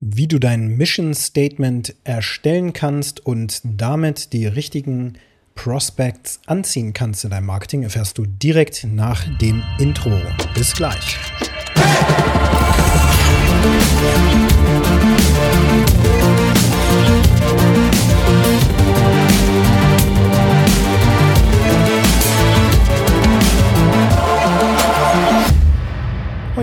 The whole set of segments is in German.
Wie du dein Mission Statement erstellen kannst und damit die richtigen Prospects anziehen kannst in deinem Marketing, erfährst du direkt nach dem Intro. Bis gleich.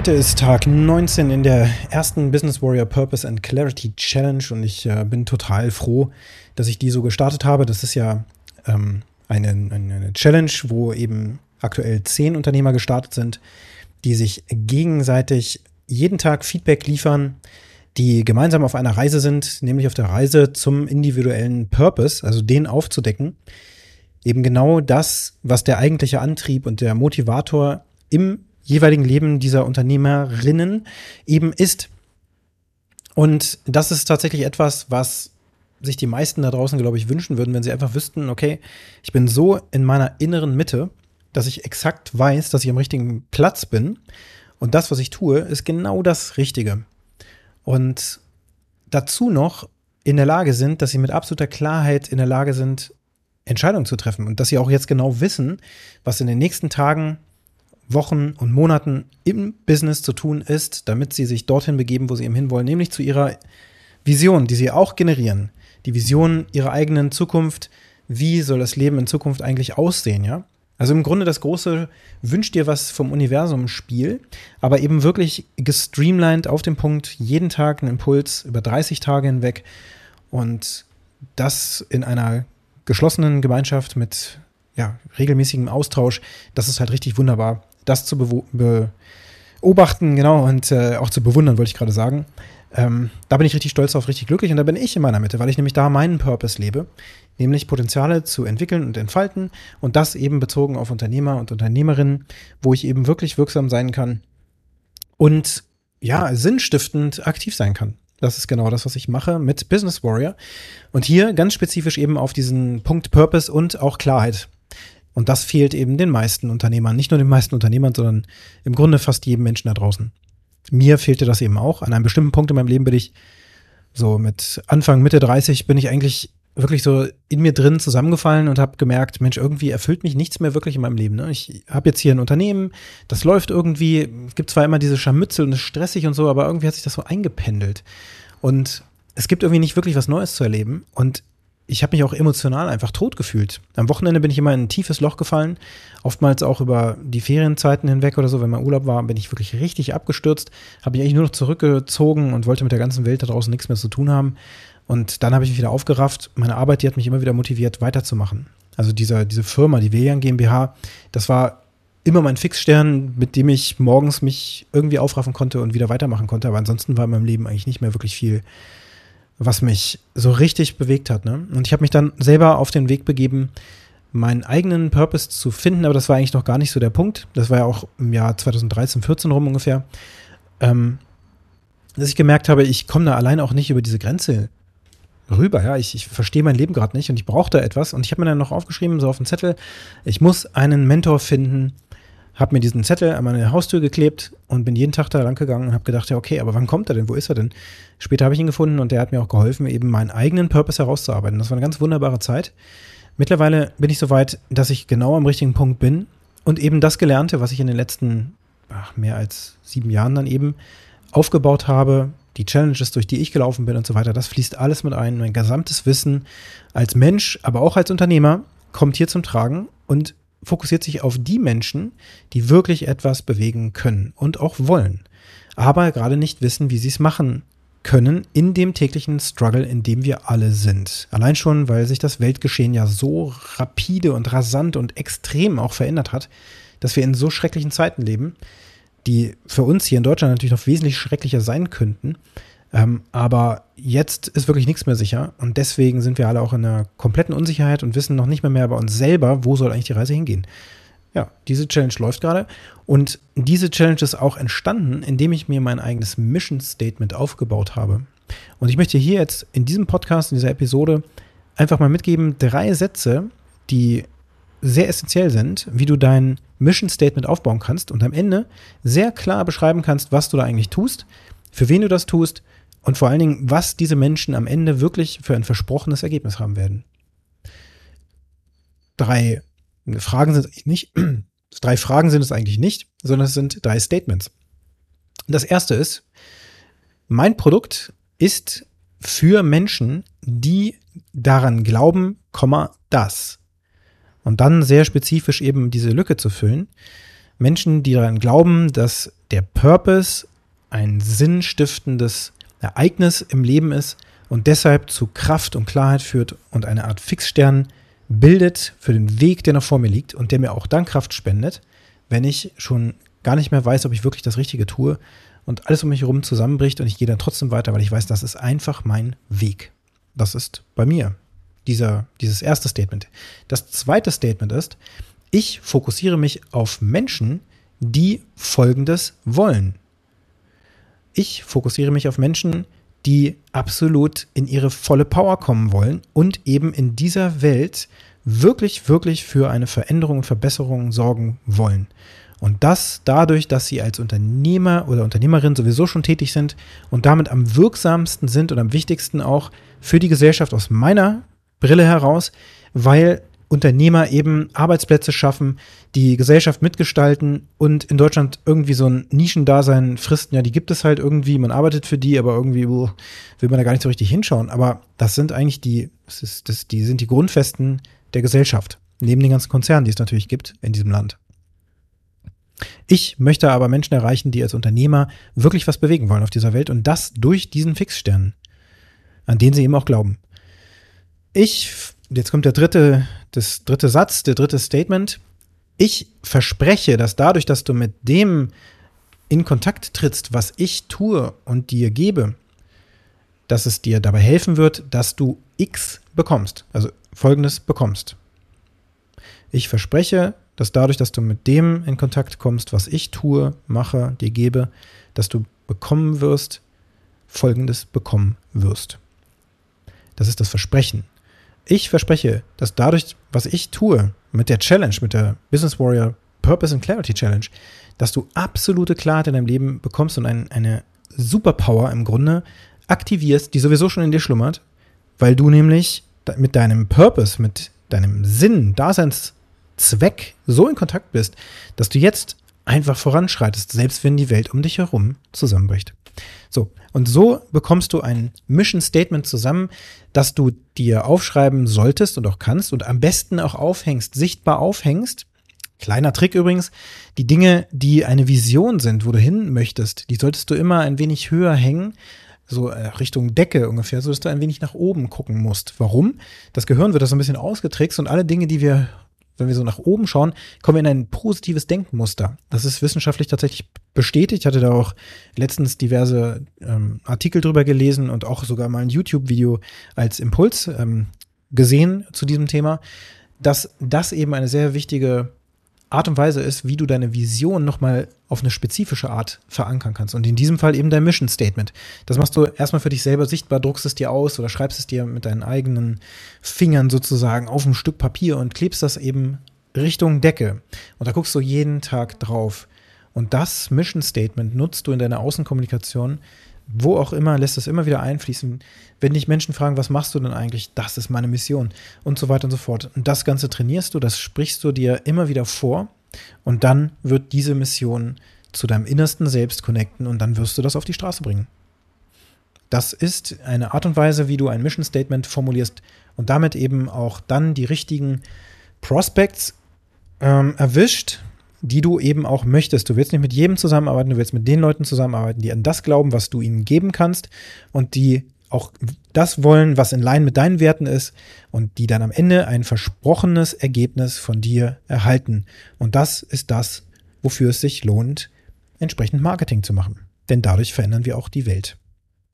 Heute ist Tag 19 in der ersten Business Warrior Purpose and Clarity Challenge und ich äh, bin total froh, dass ich die so gestartet habe. Das ist ja ähm, eine, eine Challenge, wo eben aktuell zehn Unternehmer gestartet sind, die sich gegenseitig jeden Tag Feedback liefern, die gemeinsam auf einer Reise sind, nämlich auf der Reise zum individuellen Purpose, also den aufzudecken. Eben genau das, was der eigentliche Antrieb und der Motivator im jeweiligen Leben dieser Unternehmerinnen eben ist. Und das ist tatsächlich etwas, was sich die meisten da draußen, glaube ich, wünschen würden, wenn sie einfach wüssten, okay, ich bin so in meiner inneren Mitte, dass ich exakt weiß, dass ich am richtigen Platz bin. Und das, was ich tue, ist genau das Richtige. Und dazu noch in der Lage sind, dass sie mit absoluter Klarheit in der Lage sind, Entscheidungen zu treffen. Und dass sie auch jetzt genau wissen, was in den nächsten Tagen, Wochen und Monaten im Business zu tun ist, damit sie sich dorthin begeben, wo sie eben hinwollen, nämlich zu ihrer Vision, die sie auch generieren. Die Vision ihrer eigenen Zukunft. Wie soll das Leben in Zukunft eigentlich aussehen, ja? Also im Grunde das große Wünsch dir was vom Universum Spiel, aber eben wirklich gestreamlined auf den Punkt, jeden Tag einen Impuls über 30 Tage hinweg und das in einer geschlossenen Gemeinschaft mit ja, regelmäßigem Austausch, das ist halt richtig wunderbar das zu beobachten, genau, und äh, auch zu bewundern, wollte ich gerade sagen. Ähm, da bin ich richtig stolz auf, richtig glücklich und da bin ich in meiner Mitte, weil ich nämlich da meinen Purpose lebe, nämlich Potenziale zu entwickeln und entfalten und das eben bezogen auf Unternehmer und Unternehmerinnen, wo ich eben wirklich wirksam sein kann und ja, sinnstiftend aktiv sein kann. Das ist genau das, was ich mache mit Business Warrior. Und hier ganz spezifisch eben auf diesen Punkt Purpose und auch Klarheit und das fehlt eben den meisten Unternehmern. Nicht nur den meisten Unternehmern, sondern im Grunde fast jedem Menschen da draußen. Mir fehlte das eben auch. An einem bestimmten Punkt in meinem Leben bin ich so mit Anfang, Mitte 30 bin ich eigentlich wirklich so in mir drin zusammengefallen und habe gemerkt, Mensch, irgendwie erfüllt mich nichts mehr wirklich in meinem Leben. Ne? Ich habe jetzt hier ein Unternehmen, das läuft irgendwie, es gibt zwar immer diese Scharmützel und es ist stressig und so, aber irgendwie hat sich das so eingependelt. Und es gibt irgendwie nicht wirklich was Neues zu erleben. Und ich habe mich auch emotional einfach tot gefühlt. Am Wochenende bin ich immer in ein tiefes Loch gefallen, oftmals auch über die Ferienzeiten hinweg oder so, wenn mein Urlaub war, bin ich wirklich richtig abgestürzt, habe mich eigentlich nur noch zurückgezogen und wollte mit der ganzen Welt da draußen nichts mehr zu tun haben. Und dann habe ich mich wieder aufgerafft. Meine Arbeit, die hat mich immer wieder motiviert, weiterzumachen. Also diese, diese Firma, die Velian GmbH, das war immer mein Fixstern, mit dem ich morgens mich irgendwie aufraffen konnte und wieder weitermachen konnte. Aber ansonsten war in meinem Leben eigentlich nicht mehr wirklich viel was mich so richtig bewegt hat. Ne? Und ich habe mich dann selber auf den Weg begeben, meinen eigenen Purpose zu finden, aber das war eigentlich noch gar nicht so der Punkt. Das war ja auch im Jahr 2013, 14 rum ungefähr. Ähm, dass ich gemerkt habe, ich komme da allein auch nicht über diese Grenze rüber. Ja, ich, ich verstehe mein Leben gerade nicht und ich brauche da etwas. Und ich habe mir dann noch aufgeschrieben, so auf den Zettel, ich muss einen Mentor finden, habe mir diesen Zettel an meine Haustür geklebt und bin jeden Tag da lang gegangen und habe gedacht, ja, okay, aber wann kommt er denn? Wo ist er denn? Später habe ich ihn gefunden und der hat mir auch geholfen, eben meinen eigenen Purpose herauszuarbeiten. Das war eine ganz wunderbare Zeit. Mittlerweile bin ich so weit, dass ich genau am richtigen Punkt bin und eben das Gelernte, was ich in den letzten ach, mehr als sieben Jahren dann eben aufgebaut habe, die Challenges, durch die ich gelaufen bin und so weiter, das fließt alles mit ein. Mein gesamtes Wissen als Mensch, aber auch als Unternehmer kommt hier zum Tragen und fokussiert sich auf die Menschen, die wirklich etwas bewegen können und auch wollen, aber gerade nicht wissen, wie sie es machen können in dem täglichen Struggle, in dem wir alle sind. Allein schon, weil sich das Weltgeschehen ja so rapide und rasant und extrem auch verändert hat, dass wir in so schrecklichen Zeiten leben, die für uns hier in Deutschland natürlich noch wesentlich schrecklicher sein könnten. Ähm, aber jetzt ist wirklich nichts mehr sicher und deswegen sind wir alle auch in einer kompletten Unsicherheit und wissen noch nicht mehr mehr bei uns selber, wo soll eigentlich die Reise hingehen. Ja, diese Challenge läuft gerade und diese Challenge ist auch entstanden, indem ich mir mein eigenes Mission Statement aufgebaut habe. Und ich möchte hier jetzt in diesem Podcast, in dieser Episode einfach mal mitgeben, drei Sätze, die sehr essentiell sind, wie du dein Mission Statement aufbauen kannst und am Ende sehr klar beschreiben kannst, was du da eigentlich tust, für wen du das tust und vor allen Dingen, was diese Menschen am Ende wirklich für ein versprochenes Ergebnis haben werden. Drei Fragen sind nicht, drei Fragen sind es eigentlich nicht, sondern es sind drei Statements. Das erste ist, mein Produkt ist für Menschen, die daran glauben, das. Und dann sehr spezifisch eben diese Lücke zu füllen. Menschen, die daran glauben, dass der Purpose ein sinnstiftendes Ereignis im Leben ist und deshalb zu Kraft und Klarheit führt und eine Art Fixstern bildet für den Weg, der noch vor mir liegt und der mir auch dann Kraft spendet, wenn ich schon gar nicht mehr weiß, ob ich wirklich das Richtige tue und alles um mich herum zusammenbricht und ich gehe dann trotzdem weiter, weil ich weiß, das ist einfach mein Weg. Das ist bei mir dieser, dieses erste Statement. Das zweite Statement ist, ich fokussiere mich auf Menschen, die Folgendes wollen. Ich fokussiere mich auf Menschen, die absolut in ihre volle Power kommen wollen und eben in dieser Welt wirklich, wirklich für eine Veränderung und Verbesserung sorgen wollen. Und das dadurch, dass sie als Unternehmer oder Unternehmerin sowieso schon tätig sind und damit am wirksamsten sind und am wichtigsten auch für die Gesellschaft aus meiner Brille heraus, weil Unternehmer eben Arbeitsplätze schaffen, die Gesellschaft mitgestalten und in Deutschland irgendwie so ein Nischendasein fristen. Ja, die gibt es halt irgendwie, man arbeitet für die, aber irgendwie will man da gar nicht so richtig hinschauen. Aber das sind eigentlich die, das ist, das, die sind die Grundfesten der Gesellschaft. Neben den ganzen Konzernen, die es natürlich gibt in diesem Land. Ich möchte aber Menschen erreichen, die als Unternehmer wirklich was bewegen wollen auf dieser Welt und das durch diesen Fixstern, an den sie eben auch glauben. Ich, jetzt kommt der dritte, das dritte Satz, der dritte Statement. Ich verspreche, dass dadurch, dass du mit dem in Kontakt trittst, was ich tue und dir gebe, dass es dir dabei helfen wird, dass du X bekommst, also Folgendes bekommst. Ich verspreche, dass dadurch, dass du mit dem in Kontakt kommst, was ich tue, mache, dir gebe, dass du bekommen wirst, Folgendes bekommen wirst. Das ist das Versprechen. Ich verspreche, dass dadurch, was ich tue, mit der Challenge, mit der Business Warrior Purpose and Clarity Challenge, dass du absolute Klarheit in deinem Leben bekommst und ein, eine Superpower im Grunde aktivierst, die sowieso schon in dir schlummert, weil du nämlich mit deinem Purpose, mit deinem Sinn, Daseinszweck so in Kontakt bist, dass du jetzt einfach voranschreitest, selbst wenn die Welt um dich herum zusammenbricht. So, und so bekommst du ein Mission Statement zusammen, das du dir aufschreiben solltest und auch kannst und am besten auch aufhängst, sichtbar aufhängst. Kleiner Trick übrigens, die Dinge, die eine Vision sind, wo du hin möchtest, die solltest du immer ein wenig höher hängen, so äh, Richtung Decke ungefähr, so dass du ein wenig nach oben gucken musst. Warum? Das Gehirn wird das so ein bisschen ausgetrickst und alle Dinge, die wir wenn wir so nach oben schauen, kommen wir in ein positives Denkmuster. Das ist wissenschaftlich tatsächlich bestätigt. Ich hatte da auch letztens diverse ähm, Artikel drüber gelesen und auch sogar mal ein YouTube-Video als Impuls ähm, gesehen zu diesem Thema, dass das eben eine sehr wichtige Art und Weise ist, wie du deine Vision nochmal auf eine spezifische Art verankern kannst. Und in diesem Fall eben dein Mission Statement. Das machst du erstmal für dich selber sichtbar, druckst es dir aus oder schreibst es dir mit deinen eigenen Fingern sozusagen auf ein Stück Papier und klebst das eben Richtung Decke. Und da guckst du jeden Tag drauf. Und das Mission Statement nutzt du in deiner Außenkommunikation wo auch immer, lässt es immer wieder einfließen. Wenn dich Menschen fragen, was machst du denn eigentlich? Das ist meine Mission und so weiter und so fort. Und das Ganze trainierst du, das sprichst du dir immer wieder vor und dann wird diese Mission zu deinem innersten Selbst connecten und dann wirst du das auf die Straße bringen. Das ist eine Art und Weise, wie du ein Mission Statement formulierst und damit eben auch dann die richtigen Prospects ähm, erwischt, die du eben auch möchtest. Du willst nicht mit jedem zusammenarbeiten, du willst mit den Leuten zusammenarbeiten, die an das glauben, was du ihnen geben kannst und die auch das wollen, was in Line mit deinen Werten ist und die dann am Ende ein versprochenes Ergebnis von dir erhalten. Und das ist das, wofür es sich lohnt, entsprechend Marketing zu machen. Denn dadurch verändern wir auch die Welt.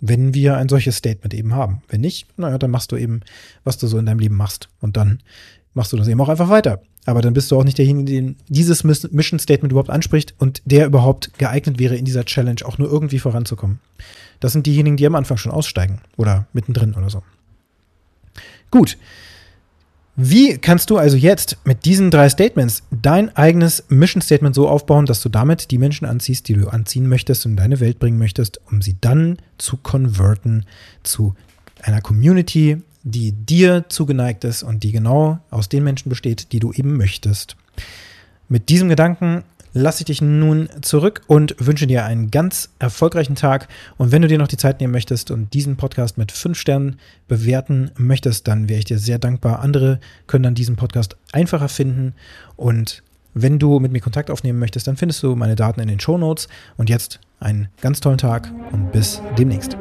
Wenn wir ein solches Statement eben haben. Wenn nicht, naja, dann machst du eben, was du so in deinem Leben machst. Und dann machst du das eben auch einfach weiter. Aber dann bist du auch nicht derjenige, den dieses Mission Statement überhaupt anspricht und der überhaupt geeignet wäre, in dieser Challenge auch nur irgendwie voranzukommen. Das sind diejenigen, die am Anfang schon aussteigen oder mittendrin oder so. Gut. Wie kannst du also jetzt mit diesen drei Statements dein eigenes Mission Statement so aufbauen, dass du damit die Menschen anziehst, die du anziehen möchtest und in deine Welt bringen möchtest, um sie dann zu konverten zu einer Community, die dir zugeneigt ist und die genau aus den Menschen besteht, die du eben möchtest. Mit diesem Gedanken lasse ich dich nun zurück und wünsche dir einen ganz erfolgreichen Tag. Und wenn du dir noch die Zeit nehmen möchtest und diesen Podcast mit fünf Sternen bewerten möchtest, dann wäre ich dir sehr dankbar. Andere können dann diesen Podcast einfacher finden. Und wenn du mit mir Kontakt aufnehmen möchtest, dann findest du meine Daten in den Show Notes. Und jetzt einen ganz tollen Tag und bis demnächst.